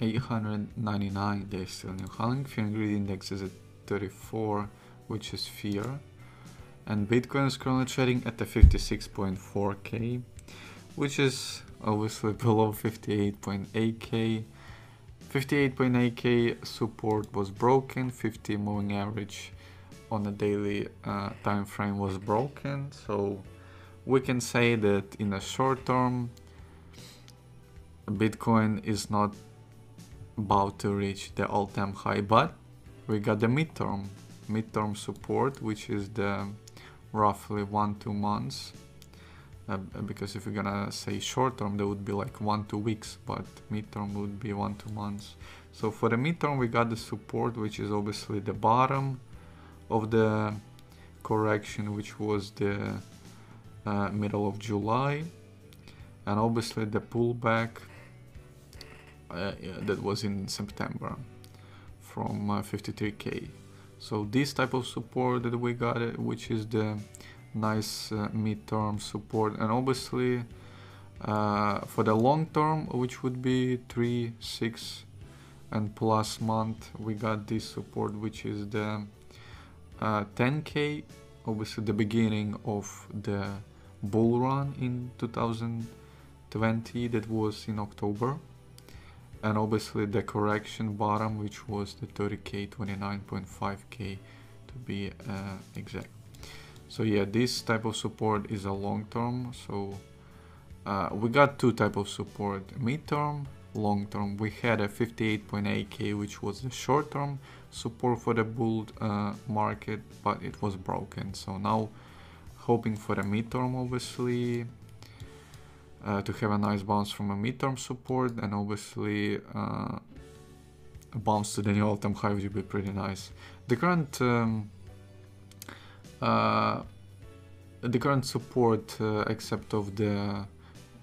899 days still new halving fear greed index is at 34 which is fear. And bitcoin is currently trading at the 56.4k which is obviously below 58.8k 58.8k support was broken. 50 moving average on a daily uh, time frame was broken. So we can say that in the short term bitcoin is not about to reach the all-time high but we got the midterm midterm support which is the roughly one two months uh, because if you're gonna say short term, that would be like one two weeks, but midterm would be one two months. So for the midterm, we got the support, which is obviously the bottom of the correction, which was the uh, middle of July, and obviously the pullback uh, that was in September from 53k. Uh, so this type of support that we got, which is the nice uh, midterm support and obviously uh, for the long term which would be 3 6 and plus month we got this support which is the uh, 10k obviously the beginning of the bull run in 2020 that was in October and obviously the correction bottom which was the 30k 29.5k to be uh, exact. So yeah this type of support is a long term so uh, we got two type of support mid-term long term. We had a 58.8k which was the short term support for the bull uh, market but it was broken. So now hoping for the mid-term obviously uh, to have a nice bounce from a mid-term support and obviously uh, a bounce to the new all-time high would be pretty nice. The current um, uh, the current support uh, except of the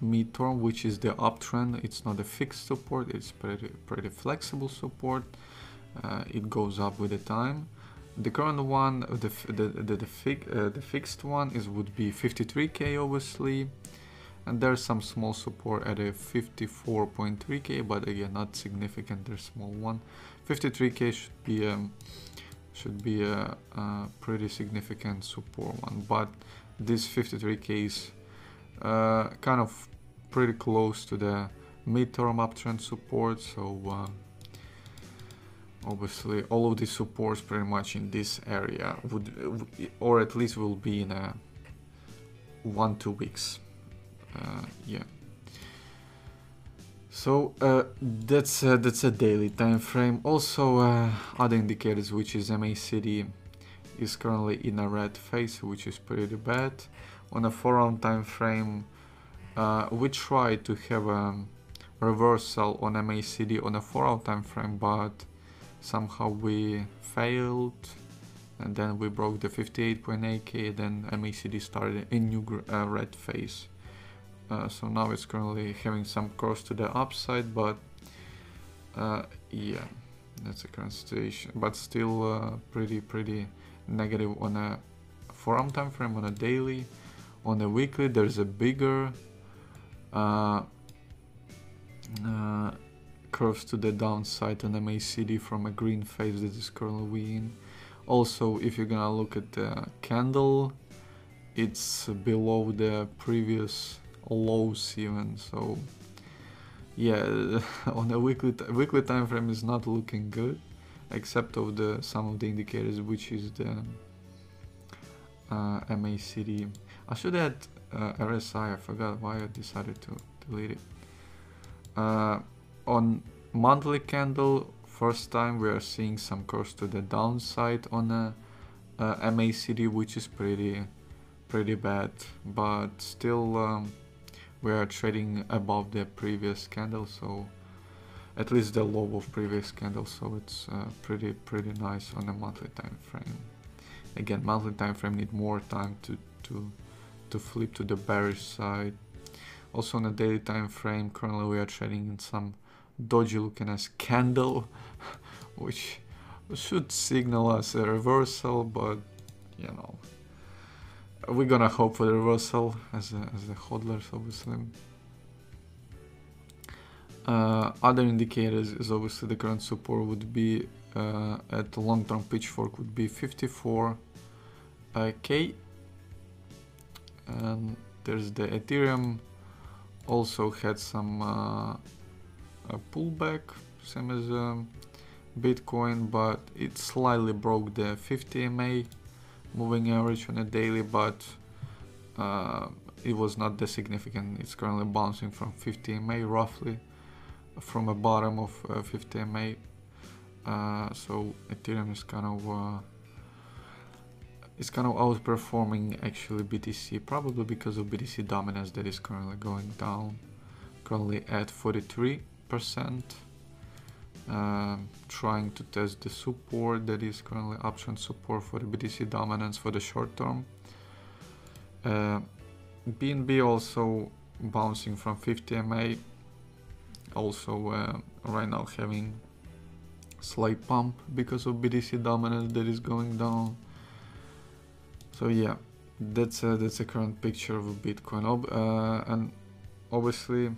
midterm which is the uptrend it's not a fixed support it's pretty pretty flexible support. Uh, it goes up with the time. The current one the the the, the, uh, the fixed one is would be 53k obviously and there's some small support at a 54.3k but again not significant. There's small one. 53k should be um, should be a, a pretty significant support one. But this 53k is uh, kind of pretty close to the midterm uptrend support. So uh, obviously all of these supports pretty much in this area would or at least will be in a one two weeks yeah so uh, that's uh, that's a daily time frame. Also, uh, other indicators, which is MACD, is currently in a red phase, which is pretty bad. On a four-hour time frame, uh, we tried to have a reversal on MACD on a four-hour time frame, but somehow we failed, and then we broke the 58.8k. Then MACD started a new uh, red phase. Uh, so now it's currently having some course to the upside, but uh, yeah, that's the current situation. But still uh, pretty, pretty negative on a four-hour time frame, on a daily. On a weekly, there's a bigger uh, uh, curves to the downside on the MACD from a green phase that is currently in. Also, if you're gonna look at the candle, it's below the previous lows even so yeah on a weekly weekly time frame is not looking good except of the some of the indicators which is the uh, MACD I should add uh, RSI I forgot why I decided to delete it. Uh, on monthly candle first time we are seeing some course to the downside on a, a MACD which is pretty pretty bad but still um, we are trading above the previous candle so at least the low of previous candle so it's uh, pretty pretty nice on a monthly time frame. Again monthly time frame need more time to to to flip to the bearish side. Also on a daily time frame currently we are trading in some doji looking as candle which should signal us a reversal but you know we're gonna hope for the reversal as a, as the hodlers obviously? Uh, other indicators is obviously the current support would be uh, at long-term pitchfork would be 54 uh, k. And there's the ethereum also had some uh, pullback same as um, bitcoin but it slightly broke the 50 ma moving average on a daily but uh, it was not that significant. It's currently bouncing from 50 ma roughly from a bottom of uh, 50 ma uh, so ethereum is kind of uh, is kind of outperforming actually BTC probably because of BTC dominance that is currently going down. Currently at 43 percent trying to test the support that is currently option support for the BTC dominance for the short term. Uh, BNB also bouncing from 50 MA also uh, right now having slight pump because of BTC dominance that is going down. So yeah that's a, that's a current picture of Bitcoin. Uh, and obviously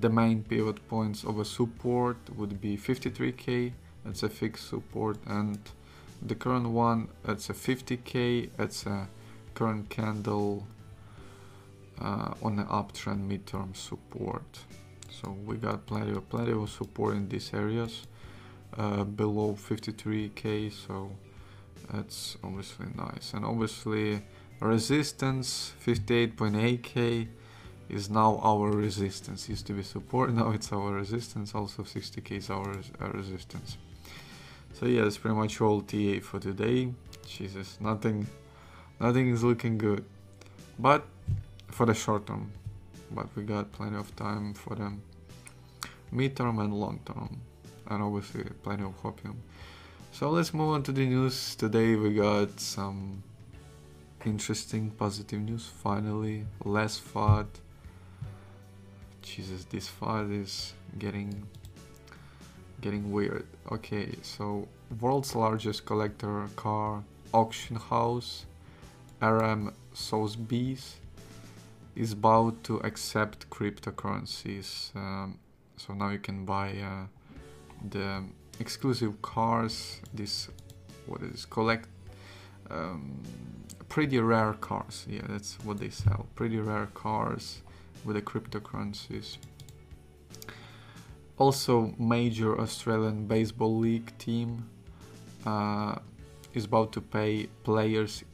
the main pivot points of a support would be 53k that's a fixed support and the current one that's a 50k that's a current candle uh, on the uptrend midterm support. So we got plenty of plenty of support in these areas uh, below 53k so that's obviously nice. And obviously resistance 58.8k is now our resistance used to be support now it's our resistance also 60k is our, our uh, resistance so yeah that's pretty much all TA for today Jesus nothing nothing is looking good but for the short term but we got plenty of time for the midterm and long term and obviously plenty of hopium so let's move on to the news. Today we got some interesting positive news finally. Less FUD. Jesus, this FUD is getting getting weird. Okay, so world's largest collector car auction house, RM Sotheby's, is about to accept cryptocurrencies. Um, so now you can buy uh, the exclusive cars this what is collect um, pretty rare cars yeah that's what they sell pretty rare cars with the cryptocurrencies also major Australian baseball league team uh, is about to pay players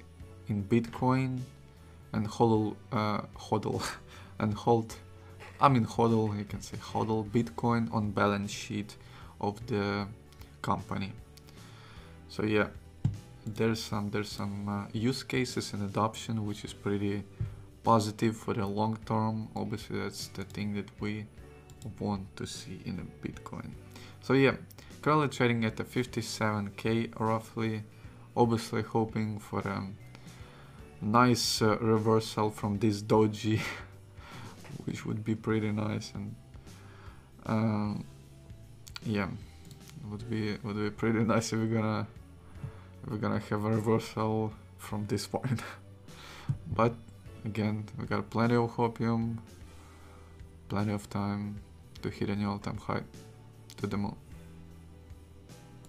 in Bitcoin and hodl uh, hodl and hold I mean hodl you can say hodl Bitcoin on balance sheet of the company. So yeah, there's some there's some uh, use cases and adoption which is pretty positive for the long term. Obviously, that's the thing that we want to see in a Bitcoin. So yeah, currently trading at the 57k roughly. Obviously, hoping for a nice uh, reversal from this doji, which would be pretty nice and. Um, yeah would be would be pretty nice if we're gonna if we're gonna have a reversal from this point but again we got plenty of hopium plenty of time to hit a new all-time high. To the moon